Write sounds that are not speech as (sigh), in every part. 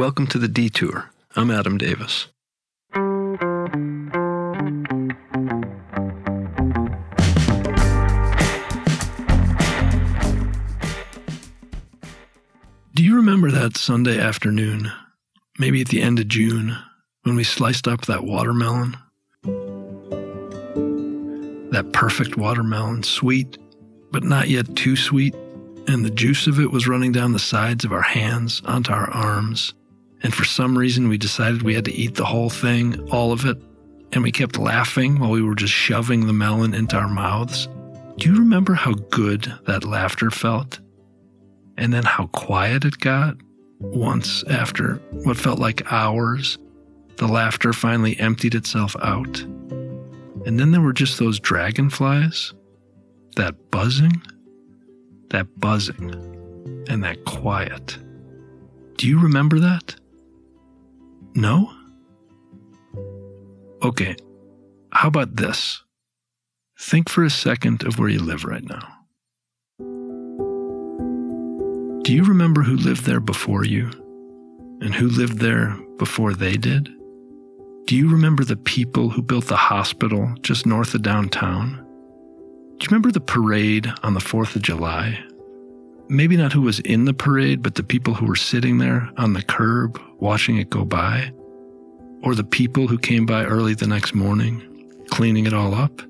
Welcome to the Detour. I'm Adam Davis. Do you remember that Sunday afternoon, maybe at the end of June, when we sliced up that watermelon? That perfect watermelon, sweet, but not yet too sweet, and the juice of it was running down the sides of our hands onto our arms. And for some reason, we decided we had to eat the whole thing, all of it, and we kept laughing while we were just shoving the melon into our mouths. Do you remember how good that laughter felt? And then how quiet it got? Once, after what felt like hours, the laughter finally emptied itself out. And then there were just those dragonflies, that buzzing, that buzzing, and that quiet. Do you remember that? No? Okay, how about this? Think for a second of where you live right now. Do you remember who lived there before you? And who lived there before they did? Do you remember the people who built the hospital just north of downtown? Do you remember the parade on the 4th of July? Maybe not who was in the parade, but the people who were sitting there on the curb watching it go by? Or the people who came by early the next morning cleaning it all up?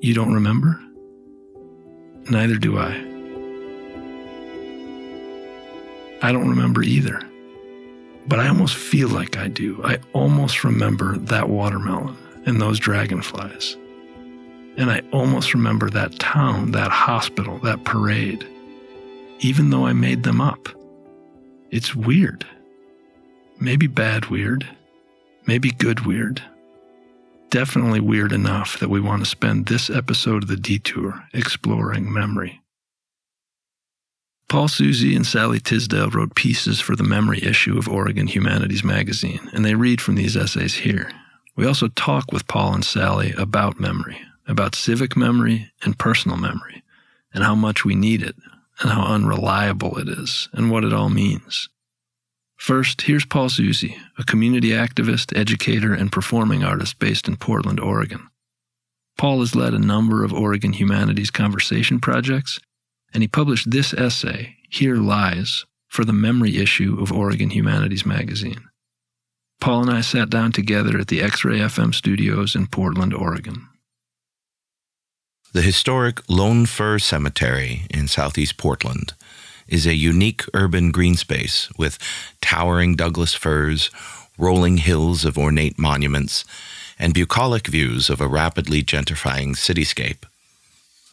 You don't remember? Neither do I. I don't remember either. But I almost feel like I do. I almost remember that watermelon and those dragonflies. And I almost remember that town, that hospital, that parade, even though I made them up. It's weird. Maybe bad weird. Maybe good weird. Definitely weird enough that we want to spend this episode of The Detour exploring memory. Paul Susi and Sallie Tisdale wrote pieces for the memory issue of Oregon Humanities Magazine, and they read from these essays here. We also talk with Paul and Sallie about memory, about civic memory and personal memory, and how much we need it, and how unreliable it is, and what it all means. First, here's Paul Susi, a community activist, educator, and performing artist based in Portland, Oregon. Paul has led a number of Oregon Humanities Conversation projects and he published this essay, Here Lies, for the memory issue of Oregon Humanities Magazine. Paul and I sat down together at the X Ray FM studios in Portland, Oregon. The historic Lone Fir Cemetery in southeast Portland is a unique urban green space with towering Douglas firs, rolling hills of ornate monuments, and bucolic views of a rapidly gentrifying cityscape.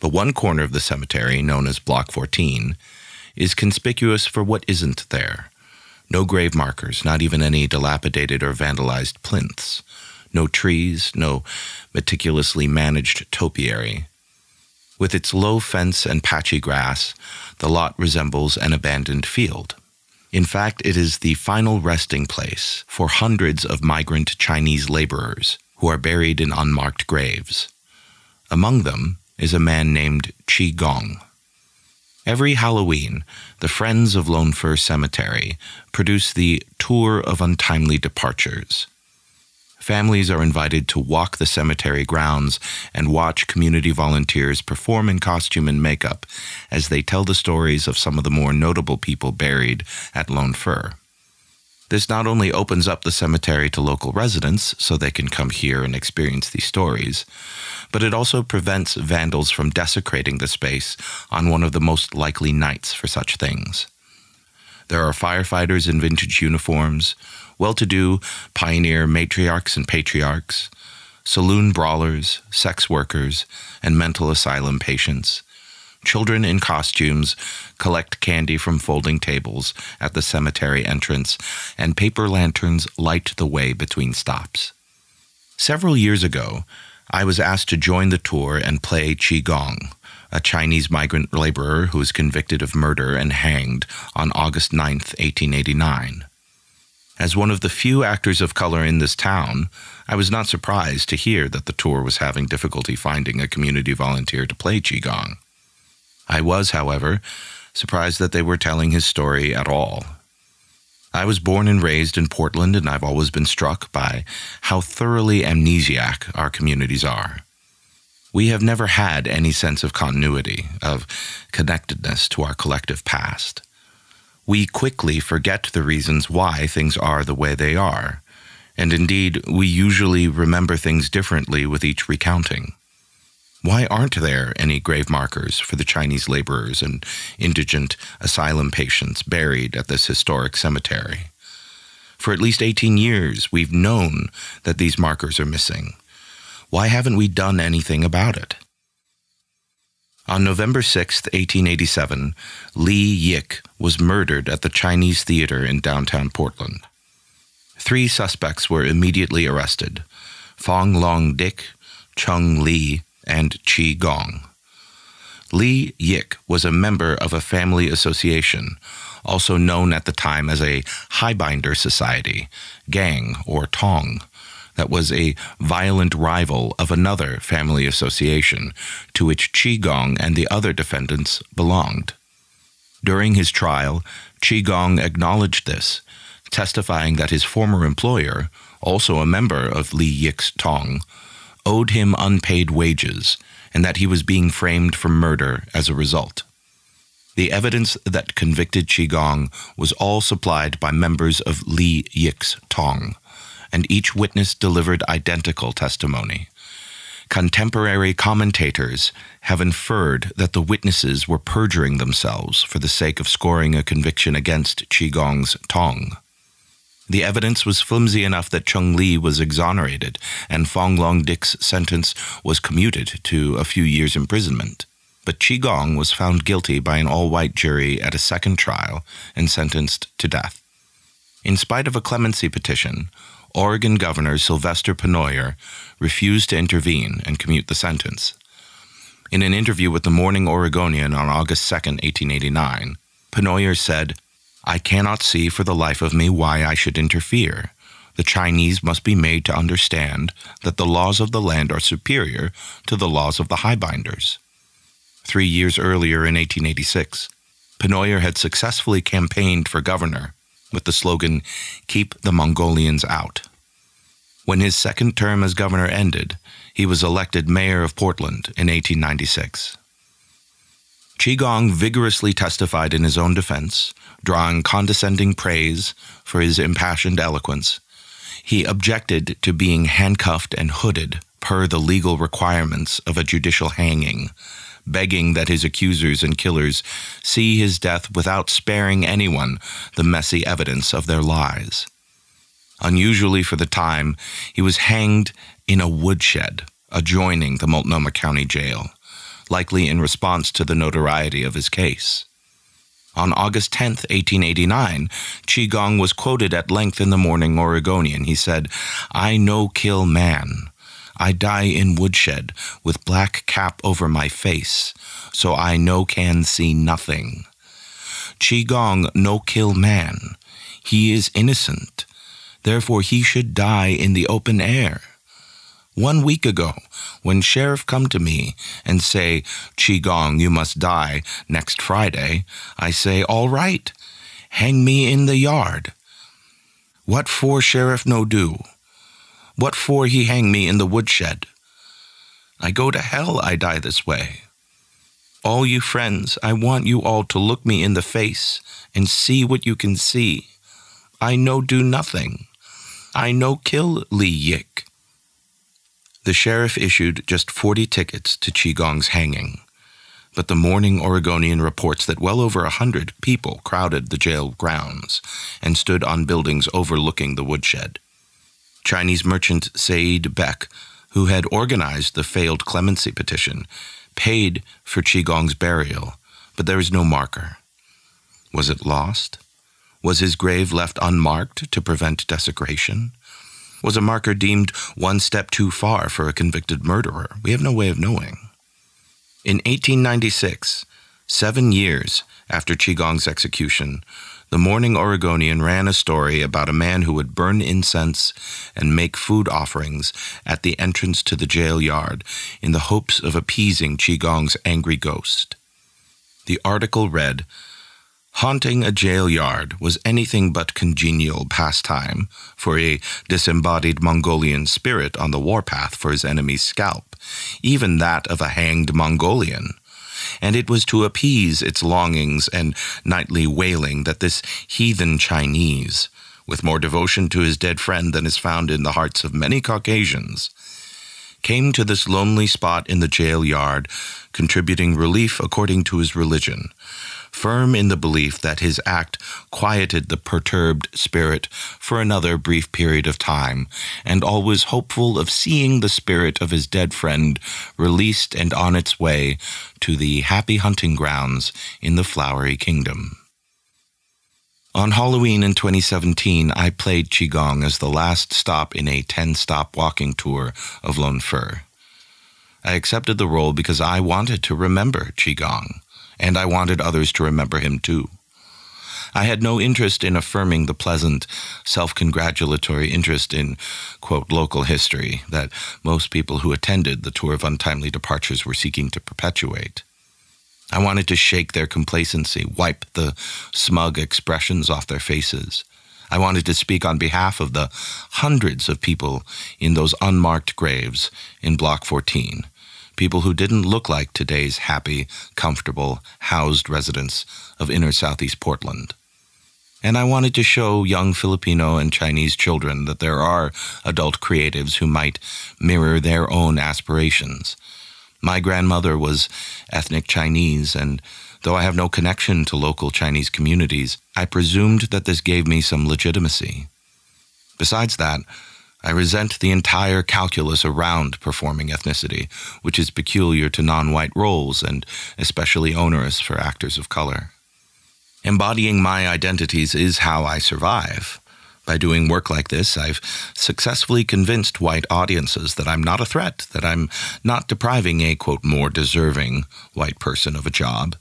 But one corner of the cemetery, known as Block 14, is conspicuous for what isn't there. No grave markers, not even any dilapidated or vandalized plinths. No trees, no meticulously managed topiary. With its low fence and patchy grass, the lot resembles an abandoned field. In fact, it is the final resting place for hundreds of migrant Chinese laborers who are buried in unmarked graves. Among them, is a man named Qi Gong. Every Halloween, the Friends of Lone Fir Cemetery produce the Tour of Untimely Departures. Families are invited to walk the cemetery grounds and watch community volunteers perform in costume and makeup as they tell the stories of some of the more notable people buried at Lone Fir. This not only opens up the cemetery to local residents so they can come here and experience these stories, but it also prevents vandals from desecrating the space on one of the most likely nights for such things. There are firefighters in vintage uniforms, well to do pioneer matriarchs and patriarchs, saloon brawlers, sex workers, and mental asylum patients Children in costumes collect candy from folding tables at the cemetery entrance, and paper lanterns light the way between stops. Several years ago, I was asked to join the tour and play Qi Gong, a Chinese migrant laborer who was convicted of murder and hanged on August 9, 1889. As one of the few actors of color in this town, I was not surprised to hear that the tour was having difficulty finding a community volunteer to play Qigong. I was, however, surprised that they were telling his story at all. I was born and raised in Portland, and I've always been struck by how thoroughly amnesiac our communities are. We have never had any sense of continuity, of connectedness to our collective past. We quickly forget the reasons why things are the way they are, and indeed, we usually remember things differently with each recounting. Why aren't there any grave markers for the Chinese laborers and indigent asylum patients buried at this historic cemetery? For at least 18 years, we've known that these markers are missing. Why haven't we done anything about it? On November 6, 1887, Li Yik was murdered at the Chinese Theater in downtown Portland. Three suspects were immediately arrested Fong Long Dick, Chung Li, and Chi Gong. Li Yik was a member of a family association, also known at the time as a highbinder society, gang, or tong that was a violent rival of another family association to which Qigong and the other defendants belonged. During his trial, Qigong acknowledged this, testifying that his former employer, also a member of Li Yik's Tong, owed him unpaid wages and that he was being framed for murder as a result. The evidence that convicted Qigong was all supplied by members of Li Yik's Tong and each witness delivered identical testimony. Contemporary commentators have inferred that the witnesses were perjuring themselves for the sake of scoring a conviction against Qigong's Tong. The evidence was flimsy enough that Chung Li was exonerated, and Fong Long Dik's sentence was commuted to a few years' imprisonment. But Qigong was found guilty by an all white jury at a second trial and sentenced to death. In spite of a clemency petition, Oregon Governor Sylvester Pennoyer refused to intervene and commute the sentence. In an interview with the Morning Oregonian on August 2, 1889, Pennoyer said, I cannot see for the life of me why I should interfere. The Chinese must be made to understand that the laws of the land are superior to the laws of the highbinders. Three years earlier, in 1886, Pennoyer had successfully campaigned for governor with the slogan, Keep the Mongolians Out. When his second term as governor ended, he was elected mayor of Portland in 1896. Qigong vigorously testified in his own defense, drawing condescending praise for his impassioned eloquence. He objected to being handcuffed and hooded per the legal requirements of a judicial hanging, begging that his accusers and killers see his death without sparing anyone the messy evidence of their lies. Unusually for the time, he was hanged in a woodshed adjoining the Multnomah County Jail, likely in response to the notoriety of his case. On August 10, 1889, Qigong was quoted at length in the Morning Oregonian. He said, I no kill man, I die in woodshed with black cap over my face, so I no can see nothing. Qigong no kill man. He is innocent. Therefore he should die in the open air. One week ago, when sheriff come to me and say, Qigong, you must die next Friday, I say, all right, hang me in the yard. What for sheriff no do? What for he hang me in the woodshed? I go to hell, I die this way. All you friends, I want you all to look me in the face and see what you can see. I no do nothing. I no kill Li Yik. The sheriff issued just 40 tickets to Qigong's hanging, but the Morning Oregonian reports that well over a hundred people crowded the jail grounds and stood on buildings overlooking the woodshed. Chinese merchant Seid Back, who had organized the failed clemency petition, paid for Qigong's burial, but there is no marker. Was it lost? Was his grave left unmarked to prevent desecration? Was a marker deemed one step too far for a convicted murderer? We have no way of knowing. In 1896, seven years after Qigong's execution, the Morning Oregonian ran a story about a man who would burn incense and make food offerings at the entrance to the jail yard in the hopes of appeasing Qigong's angry ghost. The article read Haunting a jail yard was anything but congenial pastime for a disembodied Mongolian spirit on the warpath for his enemy's scalp, even that of a hanged Mongolian. And it was to appease its longings and nightly wailing that this heathen Chinese, with more devotion to his dead friend than is found in the hearts of many Caucasians, came to this lonely spot in the jail yard, contributing relief according to his religion, firm in the belief that his act quieted the perturbed spirit for another brief period of time, and always hopeful of seeing the spirit of his dead friend released and on its way to the happy hunting grounds in the flowery kingdom. On Halloween in 2017, I played Qigong as the last stop in a 10 stop walking tour of Lone Fir. I accepted the role because I wanted to remember Qigong, and I wanted others to remember him too. I had no interest in affirming the pleasant, self congratulatory interest in, quote, local history that most people who attended the tour of untimely departures were seeking to perpetuate. I wanted to shake their complacency, wipe the smug expressions off their faces. I wanted to speak on behalf of the hundreds of people in those unmarked graves in Block 14, people who didn't look like today's happy, comfortable, housed residents of inner southeast Portland. And I wanted to show young Filipino and Chinese children that there are adult creatives who might mirror their own aspirations my grandmother was ethnic Chinese, and though I have no connection to local Chinese communities, I presumed that this gave me some legitimacy. Besides that, I resent the entire calculus around performing ethnicity, which is peculiar to non white roles and especially onerous for actors of color. Embodying my identities is how I survive. By doing work like this, I've successfully convinced white audiences that I'm not a threat, that I'm not depriving a, quote, more deserving white person of a job.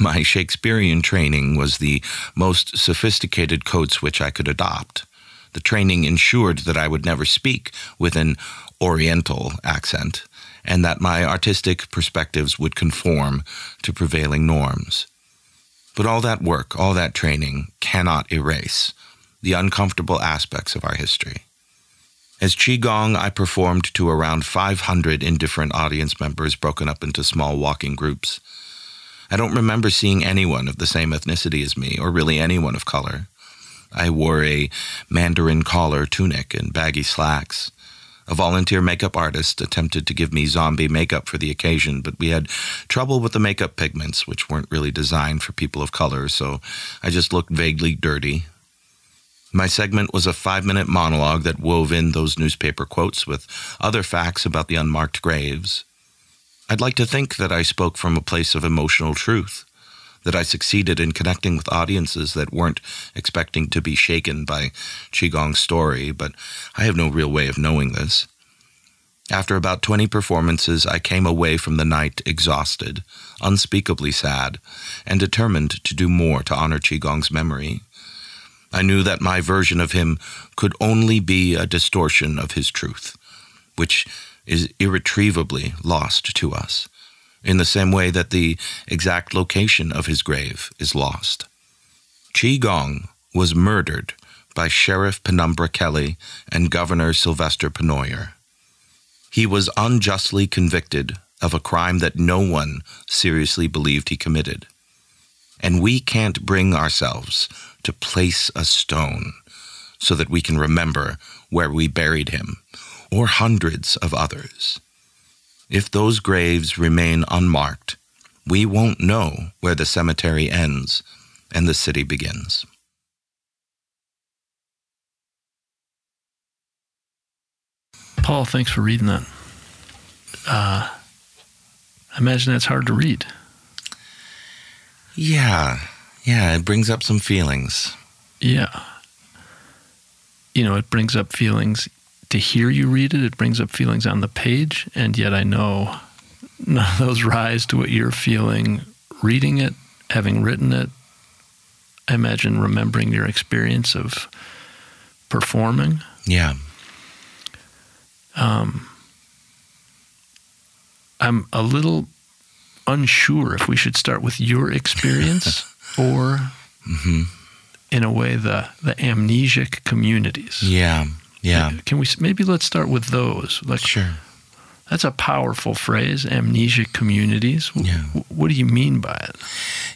My Shakespearean training was the most sophisticated code switch I could adopt. The training ensured that I would never speak with an Oriental accent, and that my artistic perspectives would conform to prevailing norms. But all that work, all that training, cannot erase the uncomfortable aspects of our history. As Qigong, I performed to around 500 indifferent audience members broken up into small walking groups. I don't remember seeing anyone of the same ethnicity as me, or really anyone of color. I wore a mandarin collar tunic and baggy slacks. A volunteer makeup artist attempted to give me zombie makeup for the occasion, but we had trouble with the makeup pigments, which weren't really designed for people of color, so I just looked vaguely dirty, my segment was a five minute monologue that wove in those newspaper quotes with other facts about the unmarked graves. I'd like to think that I spoke from a place of emotional truth, that I succeeded in connecting with audiences that weren't expecting to be shaken by Qigong's story, but I have no real way of knowing this. After about 20 performances, I came away from the night exhausted, unspeakably sad, and determined to do more to honor Qigong's memory. I knew that my version of him could only be a distortion of his truth, which is irretrievably lost to us, in the same way that the exact location of his grave is lost. Qi Gong was murdered by Sheriff Penumbra Kelly and Governor Sylvester Pennoyer. He was unjustly convicted of a crime that no one seriously believed he committed. And we can't bring ourselves to place a stone so that we can remember where we buried him, or hundreds of others. If those graves remain unmarked, we won't know where the cemetery ends and the city begins. Paul, thanks for reading that. Uh, I imagine that's hard to read. Yeah, yeah, it brings up some feelings. Yeah. You know, it brings up feelings to hear you read it, it brings up feelings on the page, and yet I know none of those rise to what you're feeling reading it, having written it. I imagine remembering your experience of performing. Yeah. Um, I'm a little unsure if we should start with your experience (laughs) or in a way the the amnesic communities. Yeah. Yeah. Can we maybe let's start with those? Like Sure. that's a powerful phrase, amnesic communities. Yeah. What do you mean by it?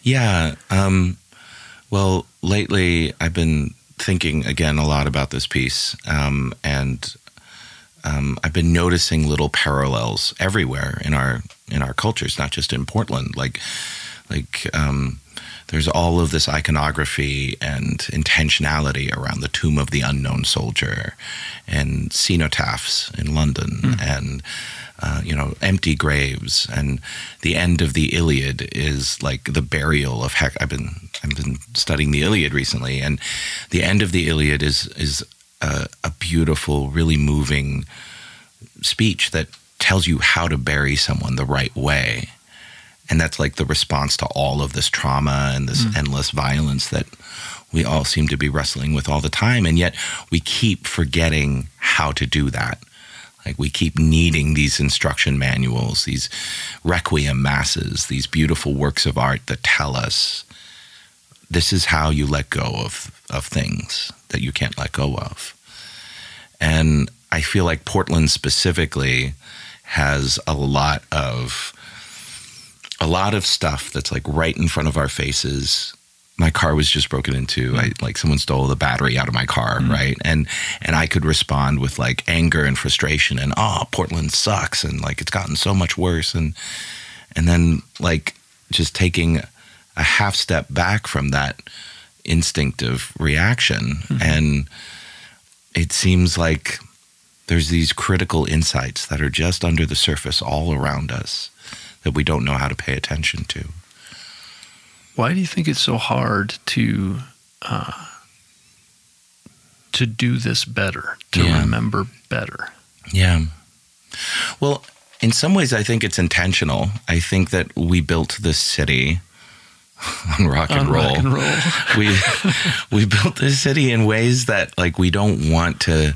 Yeah. Um, well, lately I've been thinking again a lot about this piece, um, and um, I've been noticing little parallels everywhere in our in our cultures, not just in Portland. Like, like um, there's all of this iconography and intentionality around the tomb of the unknown soldier, and cenotaphs in London, and uh, you know, empty graves, and the end of the Iliad is like the burial of Hec. I've been I've been studying the Iliad recently, and the end of the Iliad is is a, a beautiful, really moving speech that tells you how to bury someone the right way, and that's like the response to all of this trauma and this mm. endless violence that we all seem to be wrestling with all the time, and yet we keep forgetting how to do that. Like we keep needing these instruction manuals, these requiem masses, these beautiful works of art that tell us this is how you let go of, of things that you can't let go of. And I feel like Portland specifically has a lot of a lot of stuff that's like right in front of our faces. My car was just broken into. I, mm. like someone stole the battery out of my car mm. right? And and i could respond with like anger and frustration and oh portland sucks and like it's gotten so much worse. And and then like just taking a half step back from that instinctive reaction mm-hmm. and it seems like there's these critical insights that are just under the surface all around us that we don't know how to pay attention to Why do you think it's so hard to uh, to do this better, to Yeah. remember better? Yeah. Well, in some ways, I think it's intentional. I think that we built this city (laughs) on rock and On roll. rock and roll. (laughs) we we built this city in ways that like we don't want to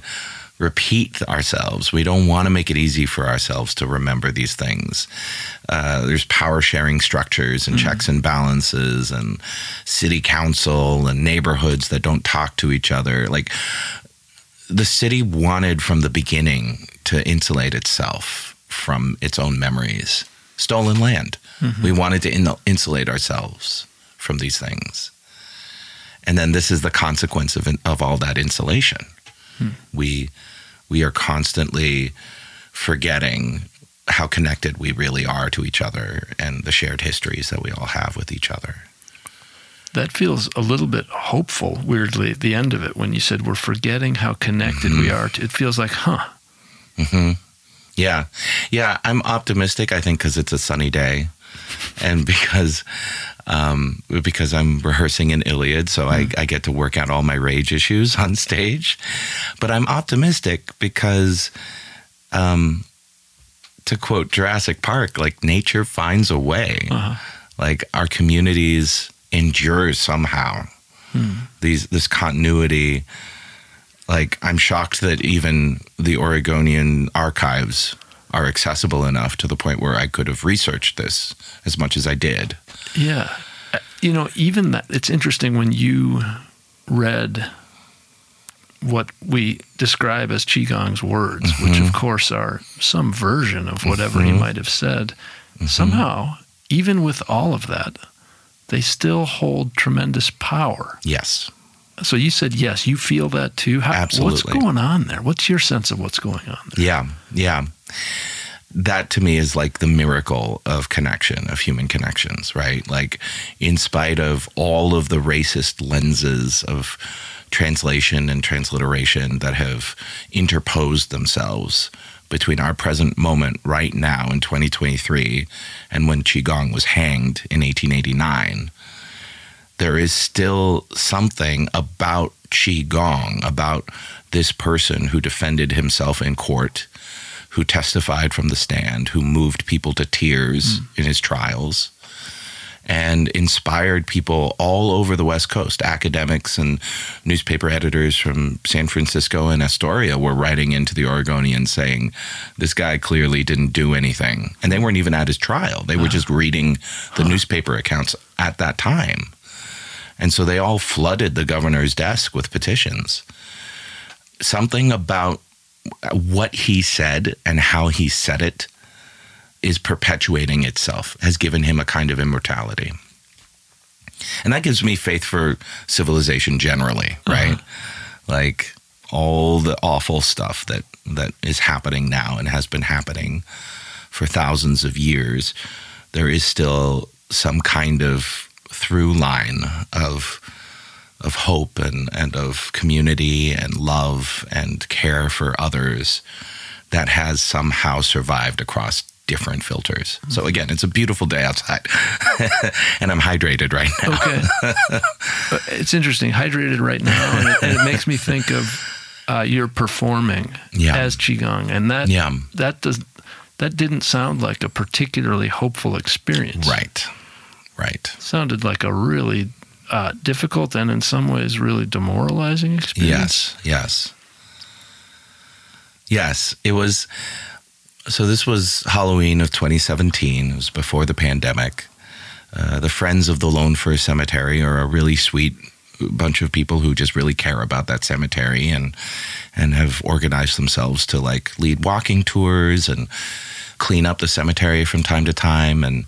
repeat ourselves. We don't want to make it easy for ourselves to remember these things. Uh, there's power sharing structures and checks and balances, and city council and neighborhoods that don't talk to each other. Like the city wanted from the beginning to insulate itself from its own memories. Stolen land. We wanted to in- insulate ourselves from these things. And then this is the consequence of, of all that insulation. We, we are constantly forgetting how connected we really are to each other and the shared histories that we all have with each other. That feels a little bit hopeful, weirdly, at the end of it, when you said we're forgetting how connected we Mm-hmm. are. To, it feels like, huh, Yeah. Yeah. I'm optimistic, I think, because it's a sunny day and because. Um, because I'm rehearsing an Iliad, so I, I get to work out all my rage issues on stage. But I'm optimistic because, um, to quote Jurassic Park, like nature finds a way. Uh-huh. Like our communities endure somehow. These this continuity. Like I'm shocked that even the Oregonian archives are accessible enough to the point where I could have researched this as much as I did. Yeah. Uh, You know, even that, it's interesting when you read what we describe as Qigong's words, which mm-hmm. of course are some version of whatever he mm-hmm. might have said. Mm-hmm. Somehow, even with all of that, they still hold tremendous power. Yes. So you said, yes, you feel that too. How, What's going on there? What's your sense of what's going on there? Yeah, yeah. That to me is like the miracle of connection, of human connections, right? Like, in spite of all of the racist lenses of translation and transliteration that have interposed themselves between our present moment right now in 2023 and when Qigong was hanged in 1889, there is still something about Qi Gong, about this person who defended himself in court, who testified from the stand, who moved people to tears hmm. in his trials, and inspired people all over the West Coast. Academics and newspaper editors from San Francisco and Astoria were writing into the Oregonian saying, This guy clearly didn't do anything. And they weren't even at his trial, they were just reading the newspaper accounts at that time. And so they all flooded the governor's desk with petitions. Something about what he said and how he said it is perpetuating itself, has given him a kind of immortality. And that gives me faith for civilization generally, right? Uh-huh. Like all the awful stuff that that is happening now and has been happening for thousands of years, there is still some kind of through line of of hope and, and of community and love and care for others that has somehow survived across different filters. So mm-hmm. again, it's a beautiful day outside, (laughs) and I'm hydrated right now. Okay, (laughs) it's interesting. Hydrated right now, and it, and it makes me think of uh, you're performing yeah. as qigong, and that yeah. that does that didn't sound like a particularly hopeful experience. Right, right. Sounded like a really uh, difficult and in some ways really demoralizing experience. Yes, yes, yes. It was. So this was Halloween of 2017. It was before the pandemic. Uh, the Friends of the Lone Fir Cemetery are a really sweet bunch of people who just really care about that cemetery and and have organized themselves to like lead walking tours and clean up the cemetery from time to time and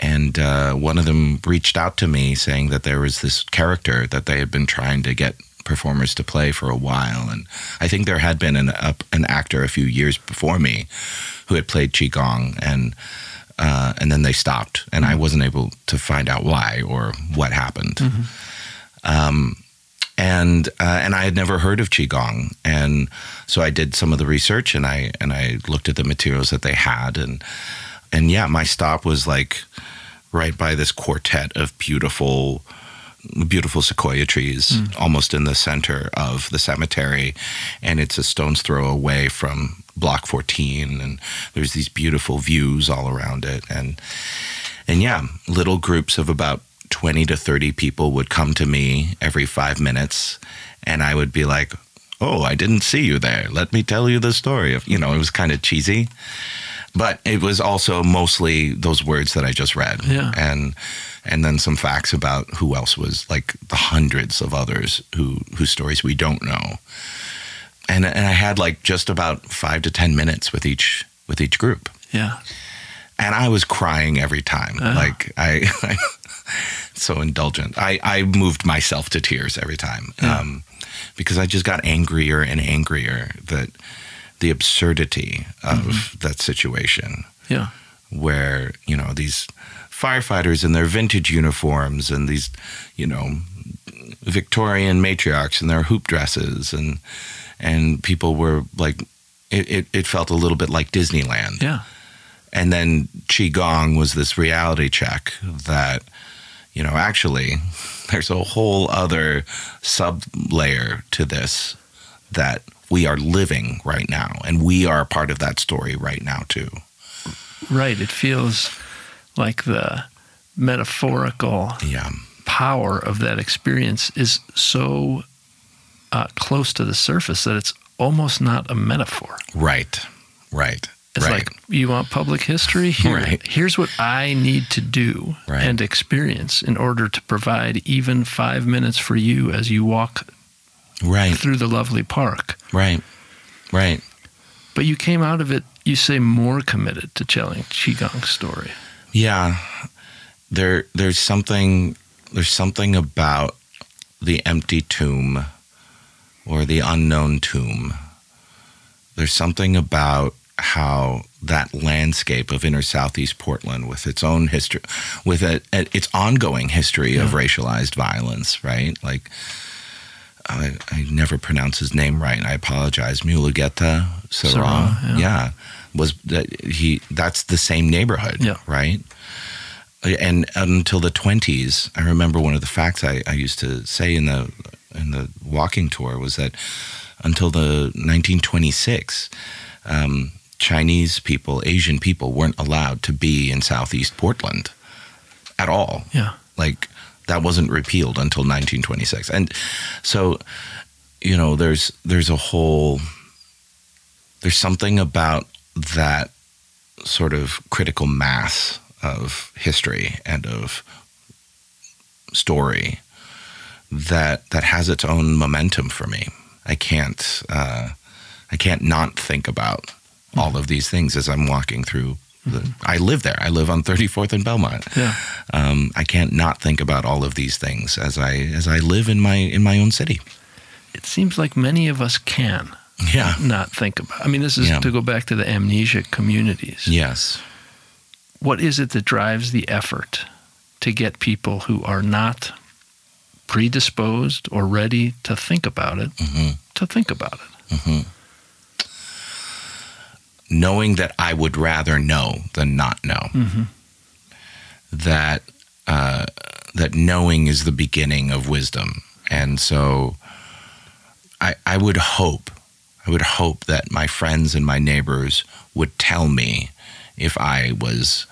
and uh, one of them reached out to me saying that there was this character that they had been trying to get performers to play for a while and I think there had been an uh, an actor a few years before me who had played qigong and uh, and then they stopped and I wasn't able to find out why or what happened. Mm-hmm. Um, and uh, and I had never heard of qigong, and so I did some of the research, and I and I looked at the materials that they had, and and yeah, my stop was like right by this quartet of beautiful beautiful sequoia trees mm. almost in the center of the cemetery and it's a stone's throw away from block 14 and there's these beautiful views all around it and and yeah little groups of about 20 to 30 people would come to me every five minutes, and I would be like, Oh, I didn't see you there. Let me tell you the story. Of, you know, it was kind of cheesy, but it was also mostly those words that I just read. Yeah. And, and then some facts about who else was like the hundreds of others who, whose stories we don't know. And, and I had like just about five to 10 minutes with each, with each group. Yeah. And I was crying every time. Uh-huh. Like I, I (laughs) so indulgent. I, I moved myself to tears every time yeah. um, because I just got angrier and angrier that the absurdity of mm-hmm. that situation. Yeah. Where, you know, these firefighters in their vintage uniforms and these, you know, Victorian matriarchs in their hoop dresses and and people were like it, it, it felt a little bit like Disneyland. Yeah. And then Qigong was this reality check that you know, actually, there's a whole other sub layer to this that we are living right now, and we are part of that story right now too. Right. It feels like the metaphorical yeah. power of that experience is so uh, close to the surface that it's almost not a metaphor. Right. Right. It's right. like you want public history. Here, right. Here's what I need to do right. and experience in order to provide even five minutes for you as you walk right through the lovely park. Right, right. But you came out of it, you say, more committed to telling Qigong's story. Yeah, there. There's something. There's something about the empty tomb or the unknown tomb. There's something about how that landscape of inner southeast Portland, with its own history, with a, a, its ongoing history yeah. of racialized violence, right? Like, I, I, never pronounce his name right. I apologize. Mulugeta Seraw, yeah. yeah. was that he? That's the same neighborhood, yeah. right? And until the twenties, I remember one of the facts I, I used to say in the in the walking tour was that until the 1926. Um, Chinese people, Asian people weren't allowed to be in Southeast Portland at all. Yeah. Like that wasn't repealed until 1926. And so, you know, there's there's a whole there's something about that sort of critical mass of history and of story that that has its own momentum for me. I can't uh, I can't not think about all of these things as I'm walking through. I live there. I live on 34th and Belmont. Yeah. Um, I can't not think about all of these things as I as I live in my in my own city. It seems like many of us can Yeah. not think about. I mean, this is Yeah. to go back to the amnesia communities. Yes. What is it that drives the effort to get people who are not predisposed or ready to think about it hmm to think about it? hmm Knowing that I would rather know than not know. Mm-hmm. that uh, that knowing is the beginning of wisdom, and so I I would hope I would hope that my friends and my neighbors would tell me if I was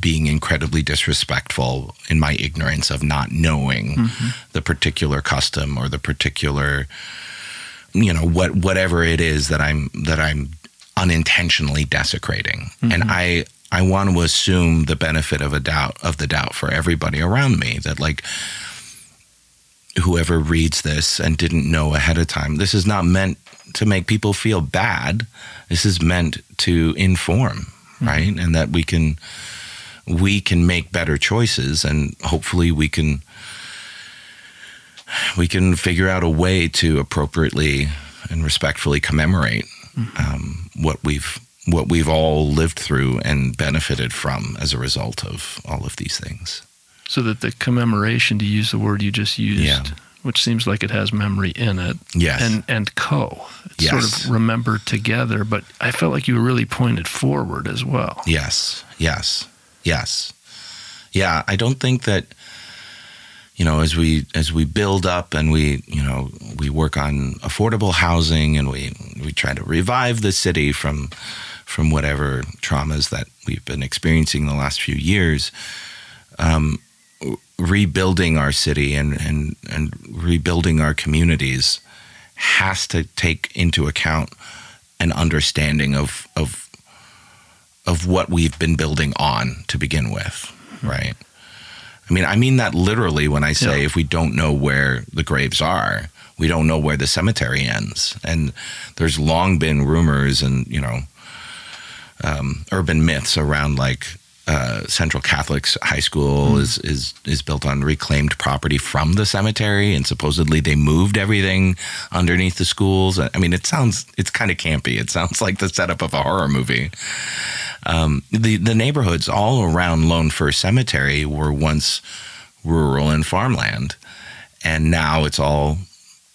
being incredibly disrespectful in my ignorance of not knowing Mm-hmm. the particular custom or the particular you know what whatever it is that I'm that I'm unintentionally desecrating. Mm-hmm. And I I want to assume the benefit of a doubt of the doubt for everybody around me that like whoever reads this and didn't know ahead of time this is not meant to make people feel bad. This is meant to inform mm-hmm. right? And that we can we can make better choices and hopefully we can we can figure out a way to appropriately and respectfully commemorate mm-hmm. um, what we've what we've all lived through and benefited from as a result of all of these things. So that the commemoration, to use the word you just used, Yeah. which seems like it has memory in it, Yes. and and co, it's Yes. sort of remember together. But I felt like you really pointed forward as well. Yes, yes, yes, yeah. I don't think that you know as we as we build up and we you know we work on affordable housing and we we try to revive the city from from whatever traumas that we've been experiencing the last few years. Um, rebuilding our city and, and and rebuilding our communities has to take into account an understanding of of of what we've been building on to begin with, right? I mean, I mean that literally when I say Yeah. if we don't know where the graves are, we don't know where the cemetery ends. And there's long been rumors and you know um, urban myths around like uh, Central Catholic's high school is is is built on reclaimed property from the cemetery, and supposedly they moved everything underneath the schools. I mean, it sounds it's kind of campy. It sounds (laughs) like the setup of a horror movie. Um, the the neighborhoods all around Lone Fir Cemetery were once rural and farmland, and now it's all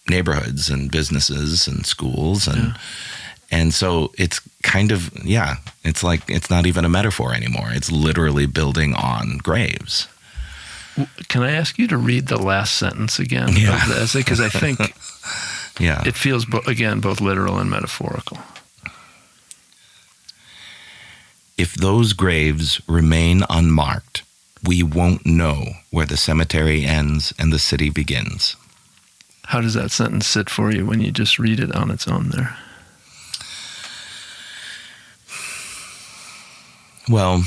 neighborhoods and businesses and schools and. Yeah. And so it's kind of yeah, it's like it's not even a metaphor anymore. It's literally building on graves. Can I ask you to read the last sentence again Yeah. of the essay? Because I think (laughs) Yeah. it feels, again, both literal and metaphorical. if those graves remain unmarked, we won't know where the cemetery ends and the city begins. How does that sentence sit for you when you just read it on its own there? Well,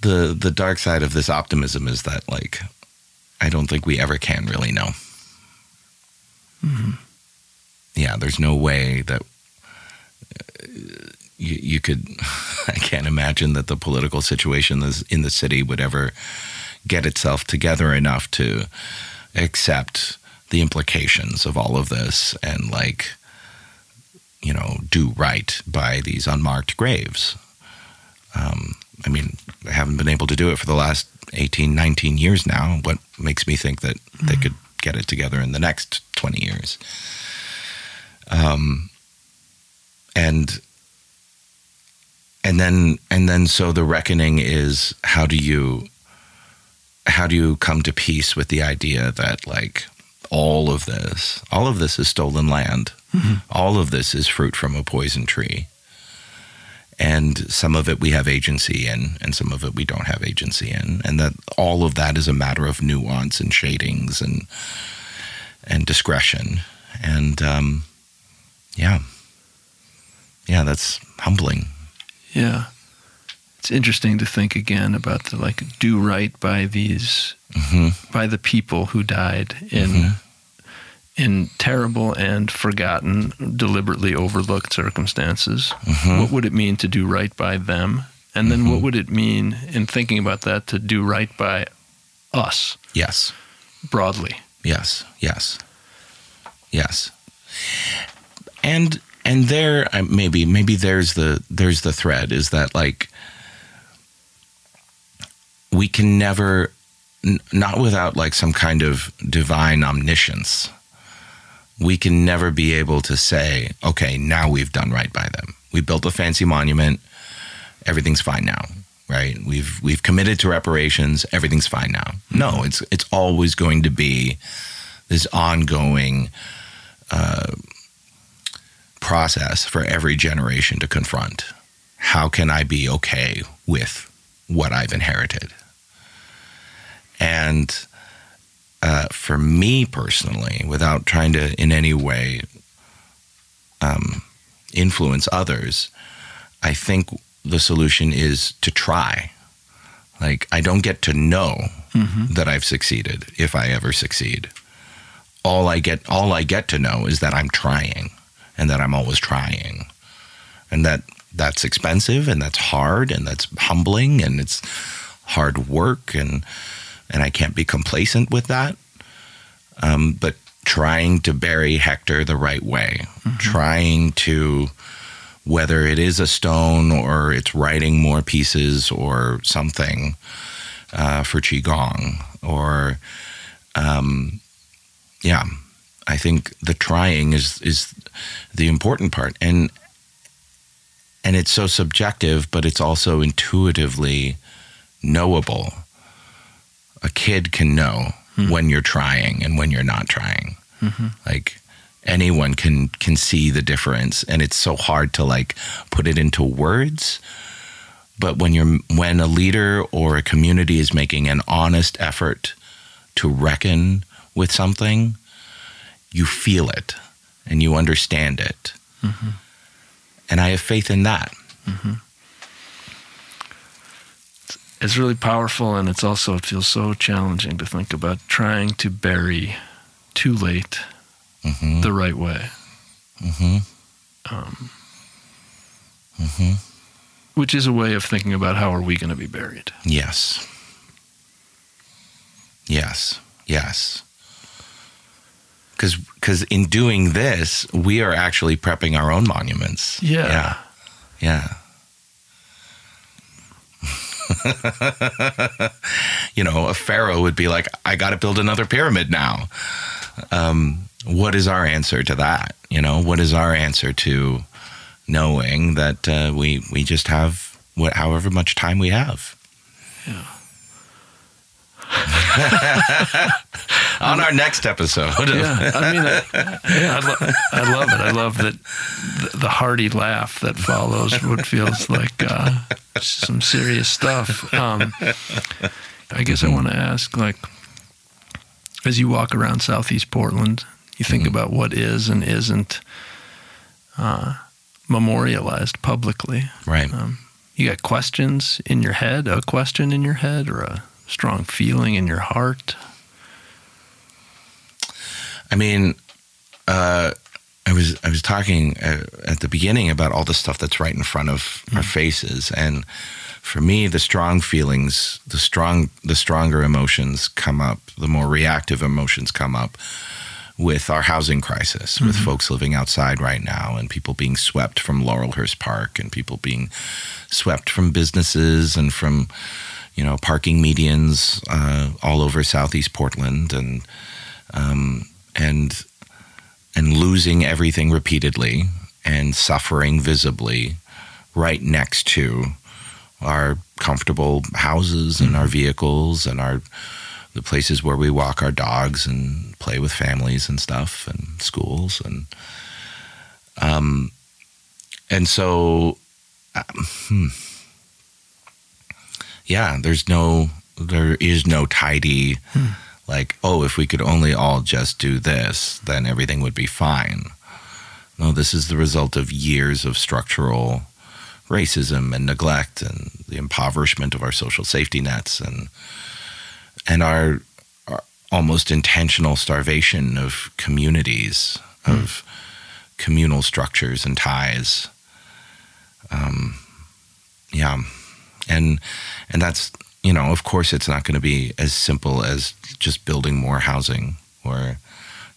the the dark side of this optimism is that like I don't think we ever can really know. Mhm. Yeah, there's no way that uh, you, you could. (laughs) I can't imagine that the political situation is- in the city would ever get itself together enough to accept the implications of all of this and like you know do right by these unmarked graves um, i mean I haven't been able to do it for the last 18 19 years now. What makes me think that they could get it together in the next 20 years? Um, and and then and then so the reckoning is how do you how do you come to peace with the idea that like all of this all of this is stolen land. All of this is fruit from a poison tree and some of it we have agency in and some of it we don't have agency in. And that all of that is a matter of nuance and shadings and and discretion. And um yeah. Yeah that's humbling. Yeah. it's interesting to think again about the like do right by these hmm by the people who died in Mhm. In terrible and forgotten, deliberately overlooked circumstances. Mhm. What would it mean to do right by them? And then Mhm. what would it mean in thinking about that to do right by us Yes. broadly? Yes, yes, yes, and and there maybe maybe there's the there's the thread is that like we can never n- not without like some kind of divine omniscience we can never be able to say okay now we've done right by them. We built a fancy monument. Everything's fine now right? We've we've committed to reparations. Everything's fine now. No it's it's always going to be this ongoing uh, process for every generation to confront. How can i be okay with what i've inherited? And uh, for me personally without trying to in any way um, influence others i think the solution is to try like i don't get to know Mm-hmm. that I've succeeded if I ever succeed. All I get all I get to know is that I'm trying and that I'm always trying. And that that's expensive and that's hard and that's humbling and it's hard work and and I can't be complacent with that. Um, but trying to bury Hector the right way, trying to whether it is a stone or it's writing more pieces or something uh, for qigong or um, yeah i think the trying is is the important part. And and it's so subjective but it's also intuitively knowable a kid can know Hmm. when you're trying and when you're not trying Mhm. like anyone can can see the difference and it's so hard to like put it into words but when you're when a leader or a community is making an honest effort to reckon with something you feel it and you understand it Mhm. and i have faith in that It's really powerful, and it's also it feels so challenging to think about trying to bury too late hmm the right way, hmm um, hmm which is a way of thinking about how are we going to be buried. yes. Yes. Yes. Because in doing this we are actually prepping our own monuments. Yeah. Yeah. Yeah. (laughs) you know, a pharaoh would be like, I got to build another pyramid now. Um, what is our answer to that? You know, what is our answer to knowing that uh, we we just have what, however much time we have? Yeah. (laughs) On our next episode. yeah, I mean, I, yeah, I, lo- I love it. I love that the, the hearty laugh that follows what feels like uh, some serious stuff. Um, I guess I want to ask, like, as you walk around Southeast Portland, you think Mhm. about what is and isn't uh, memorialized publicly. right. Um, you got questions in your head, a question in your head, or a strong feeling in your heart. I mean, uh, I was I was talking uh, at the beginning about all the stuff that's right in front of our faces, and for me, the strong feelings, the strong, the stronger emotions come up, the more reactive emotions come up with our housing crisis, with folks living outside right now, and people being swept from Laurelhurst Park, and people being swept from businesses and from you know parking medians uh, all over Southeast Portland, and um, and and losing everything repeatedly and suffering visibly right next to our comfortable houses and our vehicles and our the places where we walk our dogs and play with families and stuff and schools and um and so um, hmm. yeah there's no there is no tidy like, oh, if we could only all just do this, then everything would be fine. No, this is the result of years of structural racism and neglect and the impoverishment of our social safety nets and and our, our almost intentional starvation of communities mm. of communal structures and ties um, yeah and and that's you know of course it's not going to be as simple as just building more housing or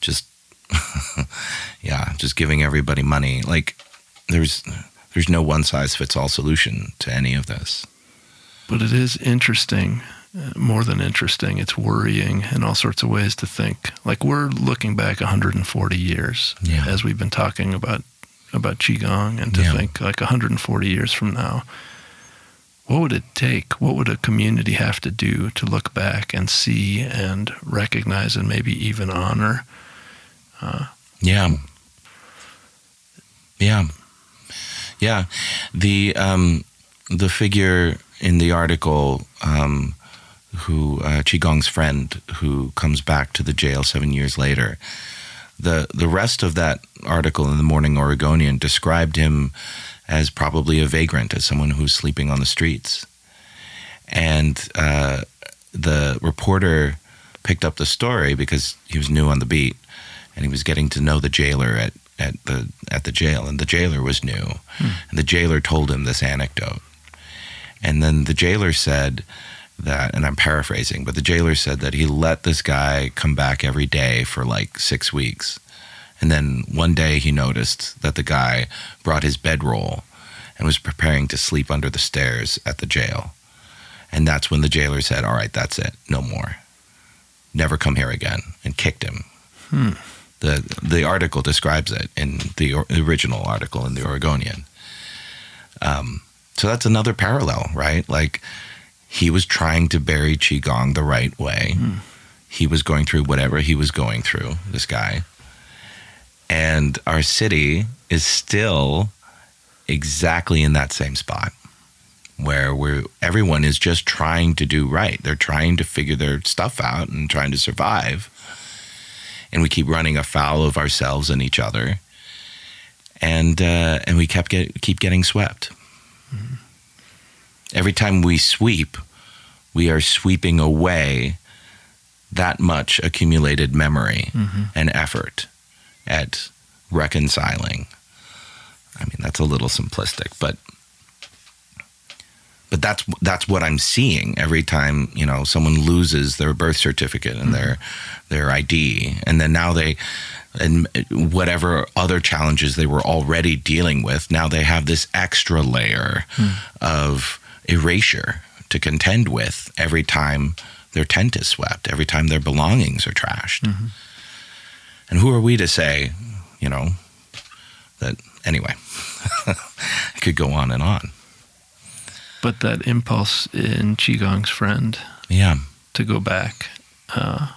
just (laughs) yeah just giving everybody money like there's there's no one size fits all solution to any of this but it is interesting uh, more than interesting it's worrying in all sorts of ways to think like we're looking back 140 years yeah. as we've been talking about about qigong and to yeah. think like 140 years from now what would it take? What would a community have to do to look back and see and recognize and maybe even honor? Uh, yeah. Yeah. Yeah. The um, the figure in the article um, who uh, Qigong's friend who comes back to the jail seven years later. The the rest of that article in the Morning Oregonian described him as probably a vagrant, as someone who's sleeping on the streets. And uh, the reporter picked up the story because he was new on the beat, and he was getting to know the jailer at, at the at the jail, and the jailer was new, hmm. and the jailer told him this anecdote, and then the jailer said that, and I'm paraphrasing, but the jailer said that he let this guy come back every day for like six weeks and then one day he noticed that the guy brought his bedroll and was preparing to sleep under the stairs at the jail. And that's when the jailer said, All right, that's it, no more. Never come here again, and kicked him. Hmm. The, the article describes it in the, original article in the Oregonian. Um, so that's another parallel, right? Like he was trying to bury Qigong the right way. Hmm. He was going through whatever he was going through, this guy and our city is still exactly in that same spot where we're everyone is just trying to do right. They're trying to figure their stuff out and trying to survive. And we keep running afoul of ourselves and each other. And uh, and we kept get, keep getting swept. Mm-hmm. Every time we sweep, we are sweeping away that much accumulated memory mm-hmm. and effort at reconciling. I mean, that's a little simplistic, but but that's that's what I'm seeing every time you know someone loses their birth certificate and mm-hmm. their their ID, and then now they and whatever other challenges they were already dealing with, now they have this extra layer mm. of erasure to contend with every time their tent is swept, every time their belongings are trashed. Mm-hmm. And who are we to say, you know, that anyway, (laughs) it could go on and on. But that impulse in Qigong's friend, yeah, to go back, uh,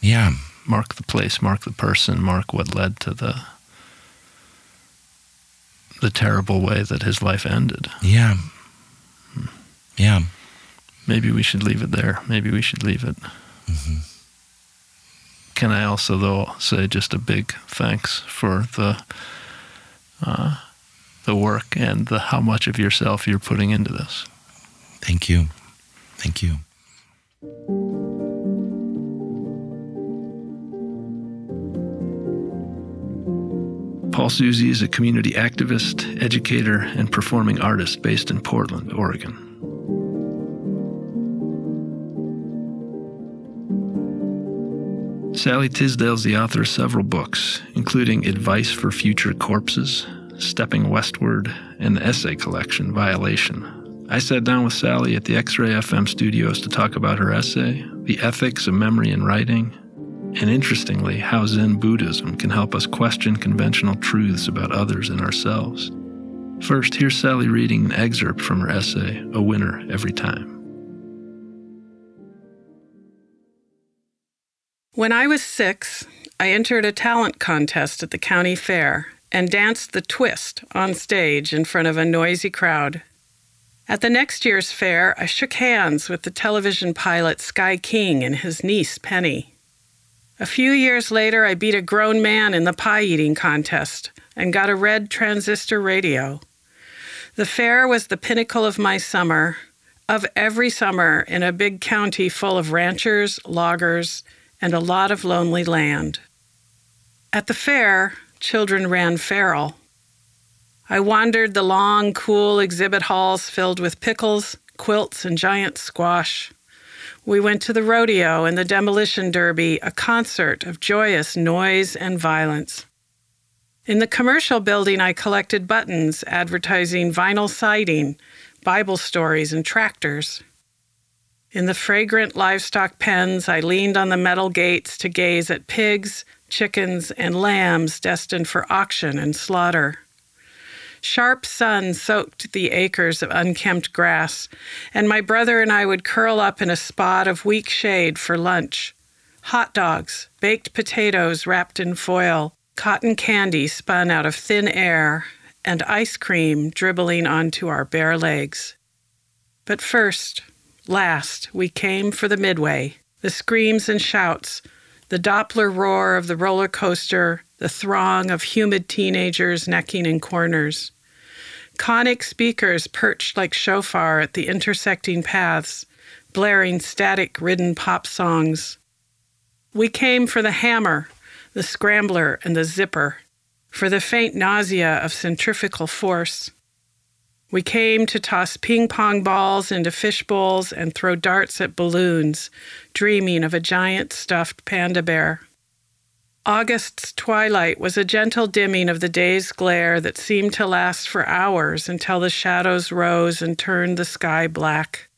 yeah, mark the place, mark the person, mark what led to the the terrible way that his life ended. Yeah, yeah. Maybe we should leave it there. Maybe we should leave it. Mm-hmm can I also, though, say just a big thanks for the uh, the work and the how much of yourself you're putting into this. Thank you, thank you. Paul Susi is a community activist, educator, and performing artist based in Portland, Oregon. Sallie Tisdale is the author of several books, including Advice for Future Corpses, Stepping Westward, and the essay collection Violation. I sat down with Sallie at the X Ray FM studios to talk about her essay, the ethics of memory and writing, and interestingly, how Zen Buddhism can help us question conventional truths about others and ourselves. First, here's Sallie reading an excerpt from her essay, A Winner Every Time. When I was six, I entered a talent contest at the county fair and danced the twist on stage in front of a noisy crowd. At the next year's fair, I shook hands with the television pilot Sky King and his niece Penny. A few years later, I beat a grown man in the pie eating contest and got a red transistor radio. The fair was the pinnacle of my summer, of every summer in a big county full of ranchers, loggers, and a lot of lonely land. At the fair, children ran feral. I wandered the long, cool exhibit halls filled with pickles, quilts, and giant squash. We went to the rodeo and the demolition derby, a concert of joyous noise and violence. In the commercial building, I collected buttons advertising vinyl siding, Bible stories, and tractors. In the fragrant livestock pens, I leaned on the metal gates to gaze at pigs, chickens, and lambs destined for auction and slaughter. Sharp sun soaked the acres of unkempt grass, and my brother and I would curl up in a spot of weak shade for lunch. Hot dogs, baked potatoes wrapped in foil, cotton candy spun out of thin air, and ice cream dribbling onto our bare legs. But first, last, we came for the midway the screams and shouts, the Doppler roar of the roller coaster, the throng of humid teenagers necking in corners. Conic speakers perched like shofar at the intersecting paths, blaring static ridden pop songs. We came for the hammer, the scrambler, and the zipper, for the faint nausea of centrifugal force. We came to toss ping pong balls into fish bowls and throw darts at balloons, dreaming of a giant stuffed panda bear. August's twilight was a gentle dimming of the day's glare that seemed to last for hours until the shadows rose and turned the sky black.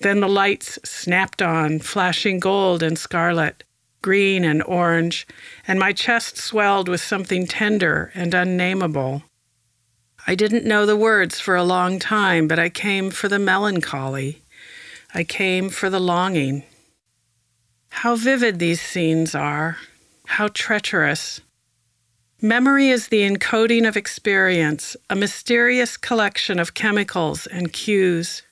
Then the lights snapped on, flashing gold and scarlet green and orange, and my chest swelled with something tender and unnameable. I didn't know the words for a long time, but I came for the melancholy. I came for the longing. How vivid these scenes are, how treacherous. Memory is the encoding of experience, a mysterious collection of chemicals and cues.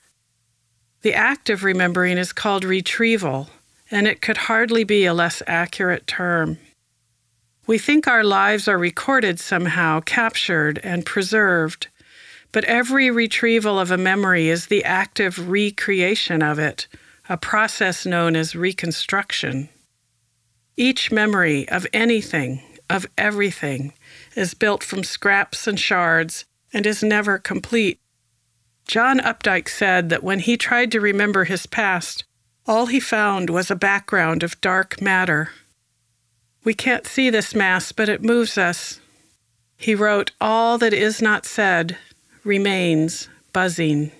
The act of remembering is called retrieval and it could hardly be a less accurate term. We think our lives are recorded somehow, captured, and preserved, but every retrieval of a memory is the active recreation of it, a process known as reconstruction. Each memory of anything, of everything, is built from scraps and shards and is never complete. John Updike said that when he tried to remember his past, all he found was a background of dark matter. We can't see this mass, but it moves us. He wrote, All that is not said remains buzzing.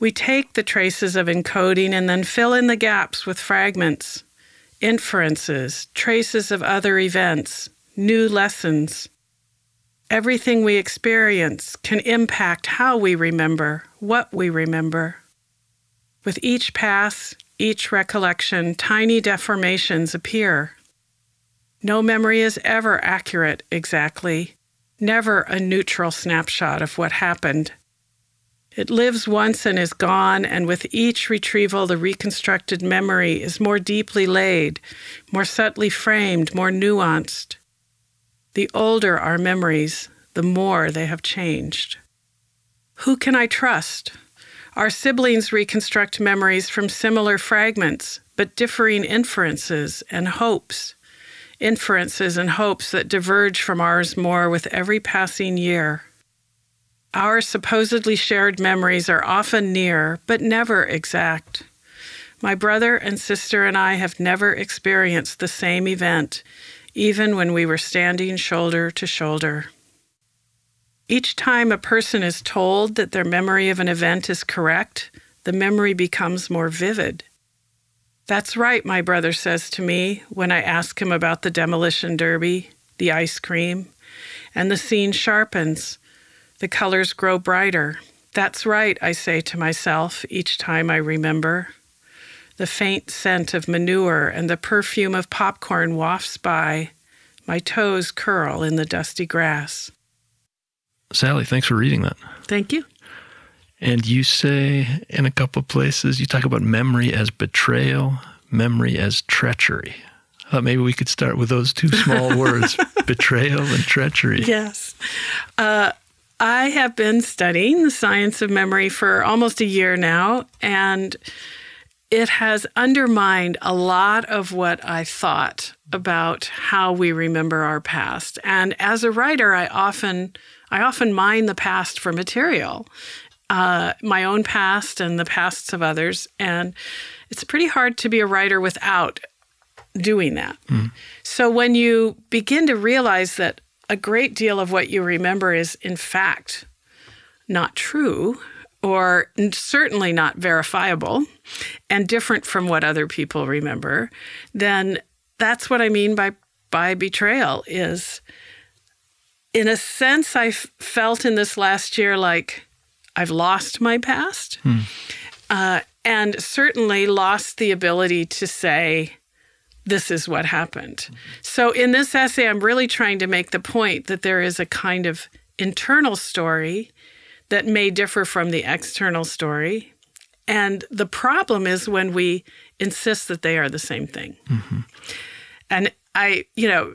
We take the traces of encoding and then fill in the gaps with fragments, inferences, traces of other events, new lessons. Everything we experience can impact how we remember, what we remember. With each pass, each recollection, tiny deformations appear. No memory is ever accurate exactly, never a neutral snapshot of what happened. It lives once and is gone, and with each retrieval, the reconstructed memory is more deeply laid, more subtly framed, more nuanced. The older our memories, the more they have changed. Who can I trust? Our siblings reconstruct memories from similar fragments, but differing inferences and hopes. Inferences and hopes that diverge from ours more with every passing year. Our supposedly shared memories are often near, but never exact. My brother and sister and I have never experienced the same event, even when we were standing shoulder to shoulder. Each time a person is told that their memory of an event is correct, the memory becomes more vivid. That's right, my brother says to me when I ask him about the demolition derby, the ice cream, and the scene sharpens. The colors grow brighter. That's right, I say to myself each time I remember. The faint scent of manure and the perfume of popcorn wafts by. My toes curl in the dusty grass. Sallie, thanks for reading that. Thank you. And you say in a couple of places, you talk about memory as betrayal, memory as treachery. Uh, maybe we could start with those two small (laughs) words betrayal and treachery. Yes. Uh, I have been studying the science of memory for almost a year now, and it has undermined a lot of what I thought about how we remember our past. And as a writer, I often I often mine the past for material, uh, my own past and the pasts of others, and it's pretty hard to be a writer without doing that. Mm. So when you begin to realize that a great deal of what you remember is, in fact, not true or certainly not verifiable and different from what other people remember, then that's what I mean by by betrayal is in a sense I felt in this last year like I've lost my past. Hmm. Uh, and certainly lost the ability to say this is what happened. So in this essay, I'm really trying to make the point that there is a kind of internal story that may differ from the external story. And the problem is when we insist that they are the same thing. Mm-hmm. And I, you know,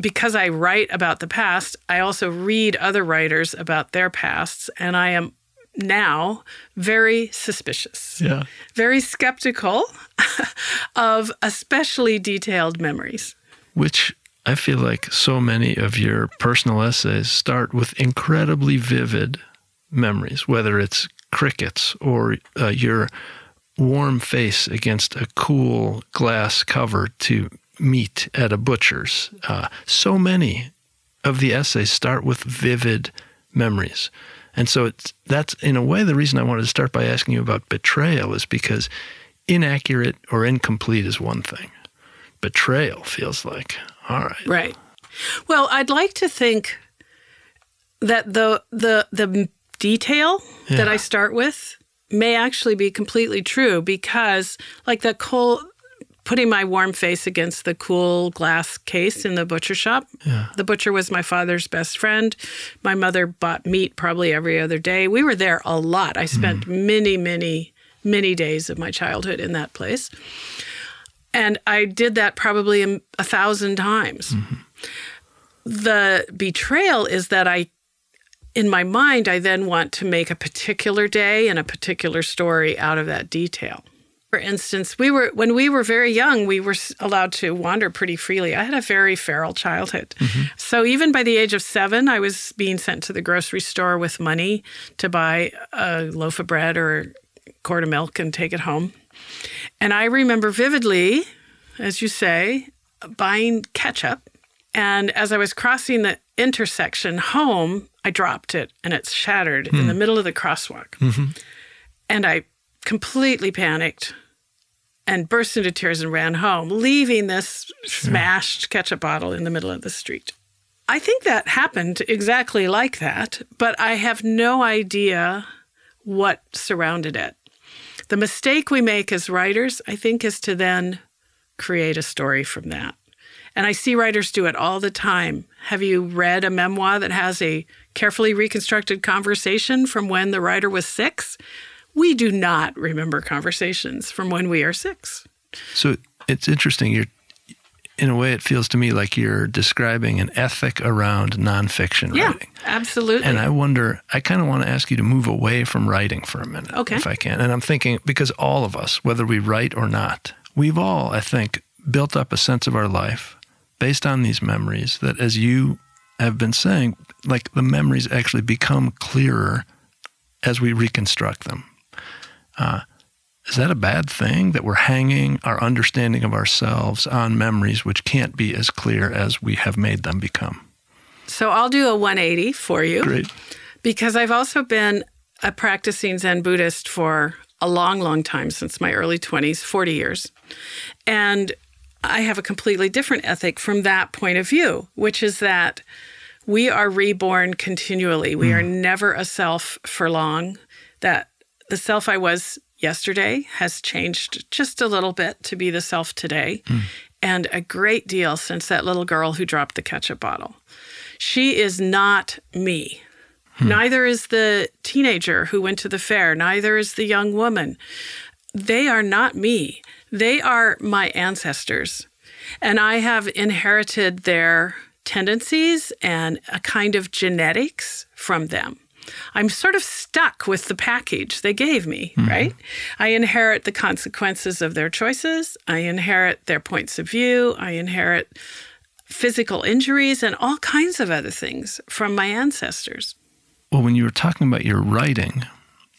because I write about the past, I also read other writers about their pasts, and I am now very suspicious. Yeah. Very skeptical (laughs) of especially detailed memories. Which I feel like so many of your personal essays start with incredibly vivid memories, whether it's crickets or uh, your warm face against a cool glass cover to meat at a butcher's. Uh, so many of the essays start with vivid memories. And so it's that's in a way the reason I wanted to start by asking you about betrayal is because inaccurate or incomplete is one thing. Betrayal feels like all right. Right. Well, I'd like to think that the the the detail yeah. that I start with may actually be completely true because like the coal putting my warm face against the cool glass case in the butcher shop. Yeah. The butcher was my father's best friend. My mother bought meat probably every other day. We were there a lot. I spent mm. many, many, many days of my childhood in that place. And I did that probably a, a thousand times. Mm-hmm. The betrayal is that I, in my mind, I then want to make a particular day and a particular story out of that detail. For instance, we were when we were very young, we were allowed to wander pretty freely. I had a very feral childhood. Mm-hmm. So even by the age of 7, I was being sent to the grocery store with money to buy a loaf of bread or a quart of milk and take it home. And I remember vividly, as you say, buying ketchup and as I was crossing the intersection home, I dropped it and it shattered mm. in the hmm. middle of the crosswalk. Mm-hmm. And I completely panicked and burst into tears and ran home, leaving this sure. smashed ketchup bottle in the middle of the street. I think that happened exactly like that, but I have no idea what surrounded it. The mistake we make as writers, I think, is to then create a story from that. And I see writers do it all the time. Have you read a memoir that has a carefully reconstructed conversation from when the writer was six? We do not remember conversations from when we are six. So it's interesting. You're, in a way, it feels to me like you're describing an ethic around nonfiction yeah, writing. Absolutely. And I wonder, I kind of want to ask you to move away from writing for a minute, okay. if I can. And I'm thinking, because all of us, whether we write or not, we've all, I think, built up a sense of our life based on these memories that, as you have been saying, like the memories actually become clearer as we reconstruct them. Uh, is that a bad thing that we're hanging our understanding of ourselves on memories which can't be as clear as we have made them become? So I'll do a 180 for you. Great. Because I've also been a practicing Zen Buddhist for a long, long time since my early 20s, 40 years. And I have a completely different ethic from that point of view, which is that we are reborn continually. We mm. are never a self for long. That the self I was yesterday has changed just a little bit to be the self today, mm. and a great deal since that little girl who dropped the ketchup bottle. She is not me. Hmm. Neither is the teenager who went to the fair, neither is the young woman. They are not me. They are my ancestors. And I have inherited their tendencies and a kind of genetics from them. I'm sort of stuck with the package they gave me, mm-hmm. right? I inherit the consequences of their choices. I inherit their points of view. I inherit physical injuries and all kinds of other things from my ancestors. Well, when you were talking about your writing,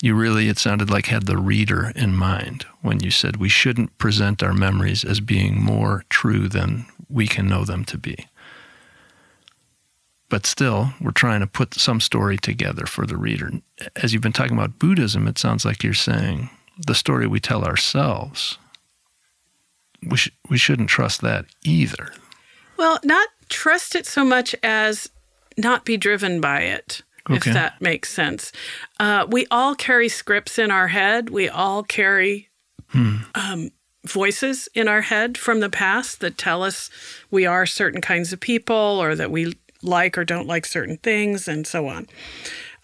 you really, it sounded like had the reader in mind when you said we shouldn't present our memories as being more true than we can know them to be. But still, we're trying to put some story together for the reader. As you've been talking about Buddhism, it sounds like you're saying the story we tell ourselves, we, sh- we shouldn't trust that either. Well, not trust it so much as not be driven by it. Okay. If that makes sense. Uh, we all carry scripts in our head. We all carry hmm. um, voices in our head from the past that tell us we are certain kinds of people or that we like or don't like certain things and so on.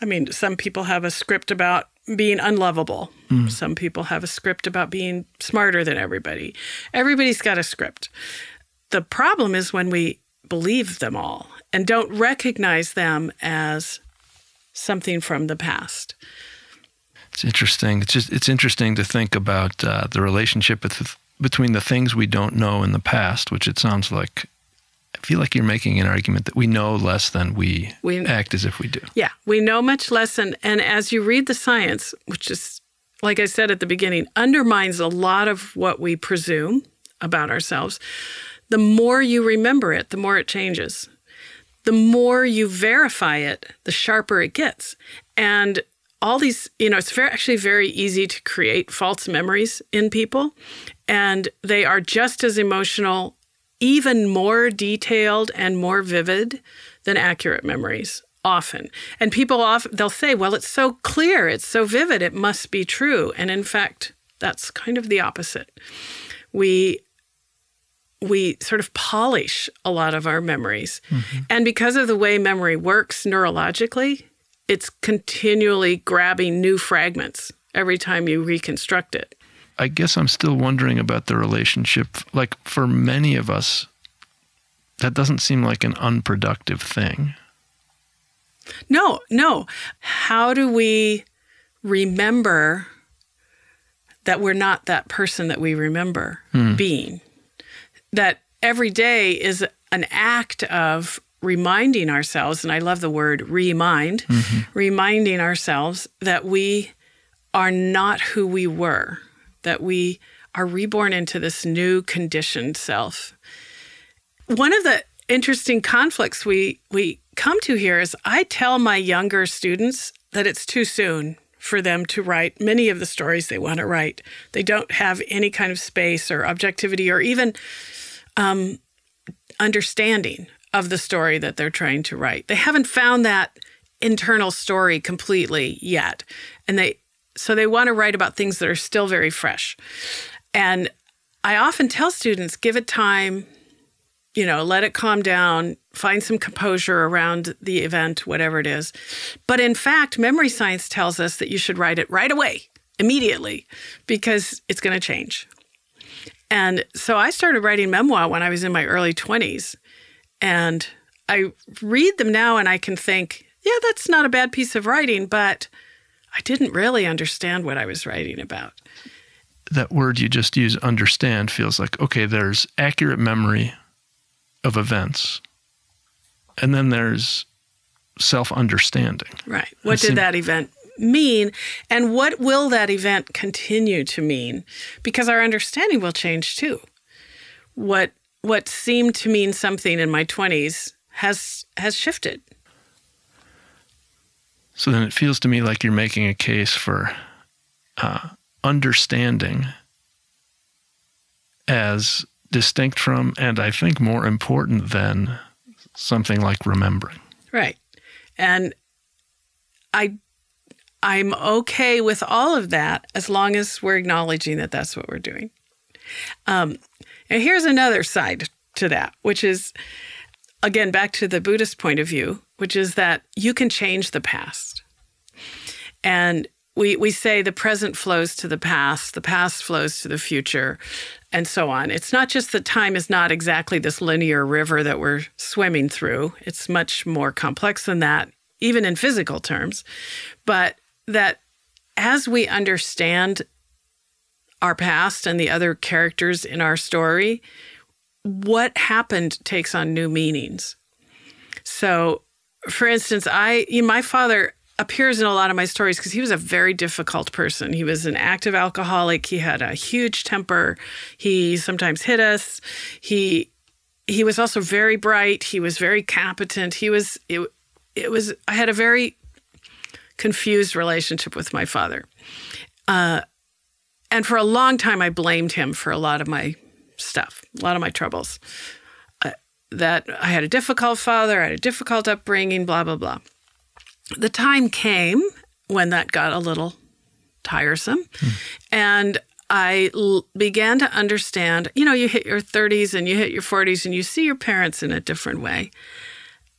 I mean, some people have a script about being unlovable. Mm. Some people have a script about being smarter than everybody. Everybody's got a script. The problem is when we believe them all and don't recognize them as something from the past. It's interesting. It's just it's interesting to think about uh, the relationship between the things we don't know in the past, which it sounds like feel like you're making an argument that we know less than we, we act as if we do. Yeah, we know much less. And, and as you read the science, which is, like I said at the beginning, undermines a lot of what we presume about ourselves, the more you remember it, the more it changes. The more you verify it, the sharper it gets. And all these, you know, it's very, actually very easy to create false memories in people. And they are just as emotional even more detailed and more vivid than accurate memories often. And people often they'll say, "Well, it's so clear, it's so vivid, it must be true." And in fact, that's kind of the opposite. We we sort of polish a lot of our memories. Mm-hmm. And because of the way memory works neurologically, it's continually grabbing new fragments every time you reconstruct it. I guess I'm still wondering about the relationship. Like for many of us, that doesn't seem like an unproductive thing. No, no. How do we remember that we're not that person that we remember hmm. being? That every day is an act of reminding ourselves, and I love the word remind, mm-hmm. reminding ourselves that we are not who we were that we are reborn into this new conditioned self. One of the interesting conflicts we we come to here is I tell my younger students that it's too soon for them to write many of the stories they want to write. They don't have any kind of space or objectivity or even um, understanding of the story that they're trying to write. They haven't found that internal story completely yet. And they so they want to write about things that are still very fresh. And I often tell students give it time, you know, let it calm down, find some composure around the event, whatever it is. But in fact, memory science tells us that you should write it right away, immediately, because it's going to change. And so I started writing memoir when I was in my early 20s. And I read them now and I can think, yeah, that's not a bad piece of writing, but I didn't really understand what I was writing about. That word you just used, understand, feels like okay, there's accurate memory of events, and then there's self understanding. Right. What did that event mean? And what will that event continue to mean? Because our understanding will change too. What what seemed to mean something in my 20s has has shifted so then it feels to me like you're making a case for uh, understanding as distinct from, and I think more important than something like remembering. Right. And I I'm okay with all of that as long as we're acknowledging that that's what we're doing. Um, and here's another side to that, which is again back to the Buddhist point of view, which is that you can change the past. And we, we say the present flows to the past, the past flows to the future. and so on. It's not just that time is not exactly this linear river that we're swimming through, it's much more complex than that, even in physical terms. But that as we understand our past and the other characters in our story, what happened takes on new meanings. So, for instance, I my father appears in a lot of my stories because he was a very difficult person. He was an active alcoholic. He had a huge temper. He sometimes hit us. He he was also very bright. He was very competent. He was it, it was I had a very confused relationship with my father. Uh, and for a long time, I blamed him for a lot of my stuff, a lot of my troubles. Uh, that I had a difficult father, I had a difficult upbringing, blah, blah, blah. The time came when that got a little tiresome. Hmm. And I l- began to understand you know, you hit your 30s and you hit your 40s and you see your parents in a different way.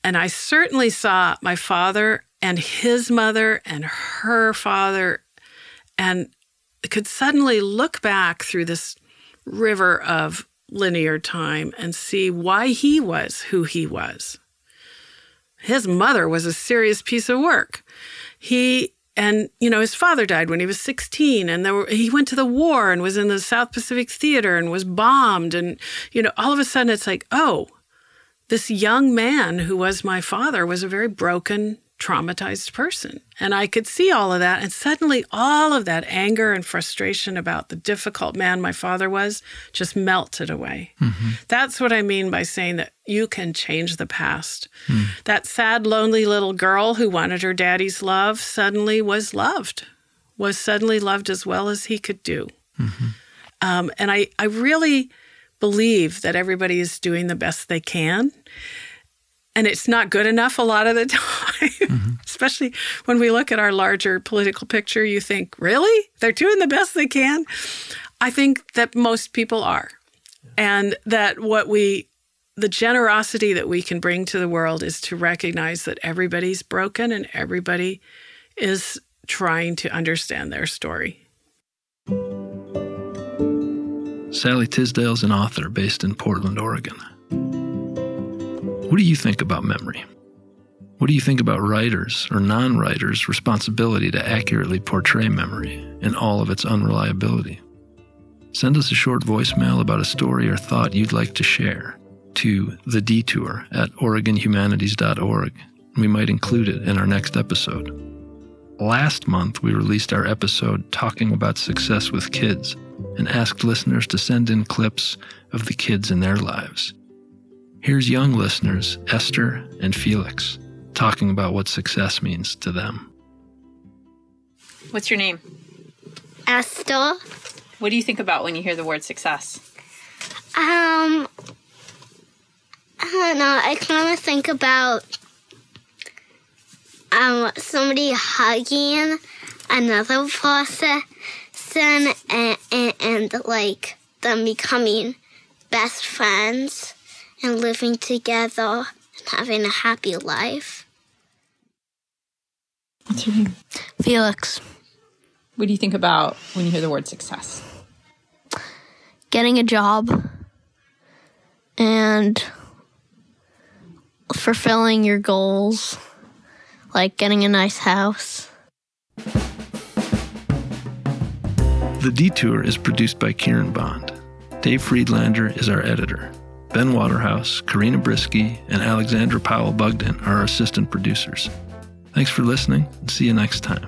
And I certainly saw my father and his mother and her father and could suddenly look back through this river of linear time and see why he was who he was. His mother was a serious piece of work. He and you know his father died when he was 16 and were, he went to the war and was in the South Pacific Theater and was bombed and you know all of a sudden it's like oh this young man who was my father was a very broken traumatized person. And I could see all of that. And suddenly, all of that anger and frustration about the difficult man my father was just melted away. Mm-hmm. That's what I mean by saying that you can change the past. Mm. That sad, lonely little girl who wanted her daddy's love suddenly was loved, was suddenly loved as well as he could do. Mm-hmm. Um, and I, I really believe that everybody is doing the best they can and it's not good enough a lot of the (laughs) time. Mm-hmm. especially when we look at our larger political picture you think really? They're doing the best they can? I think that most people are. And that what we the generosity that we can bring to the world is to recognize that everybody's broken and everybody is trying to understand their story. Sallie tisdale is an author based in portland oregon what do you think about memory? What do you think about writers or non writers' responsibility to accurately portray memory and all of its unreliability? Send us a short voicemail about a story or thought you'd like to share to the detour at OregonHumanities.org. We might include it in our next episode. Last month, we released our episode talking about success with kids and asked listeners to send in clips of the kids in their lives. Here's young listeners, Esther and Felix, talking about what success means to them. What's your name? Esther. What do you think about when you hear the word success? Um, I don't know. I kind of think about um somebody hugging another person and, and, and like them becoming best friends and living together and having a happy life. What's your name? Felix. What do you think about when you hear the word success? Getting a job and fulfilling your goals, like getting a nice house. The Detour is produced by Kieran Bond. Dave Friedlander is our editor. Ben Waterhouse, Karina Brisky, and Alexandra Powell Bugden are our assistant producers. Thanks for listening and see you next time.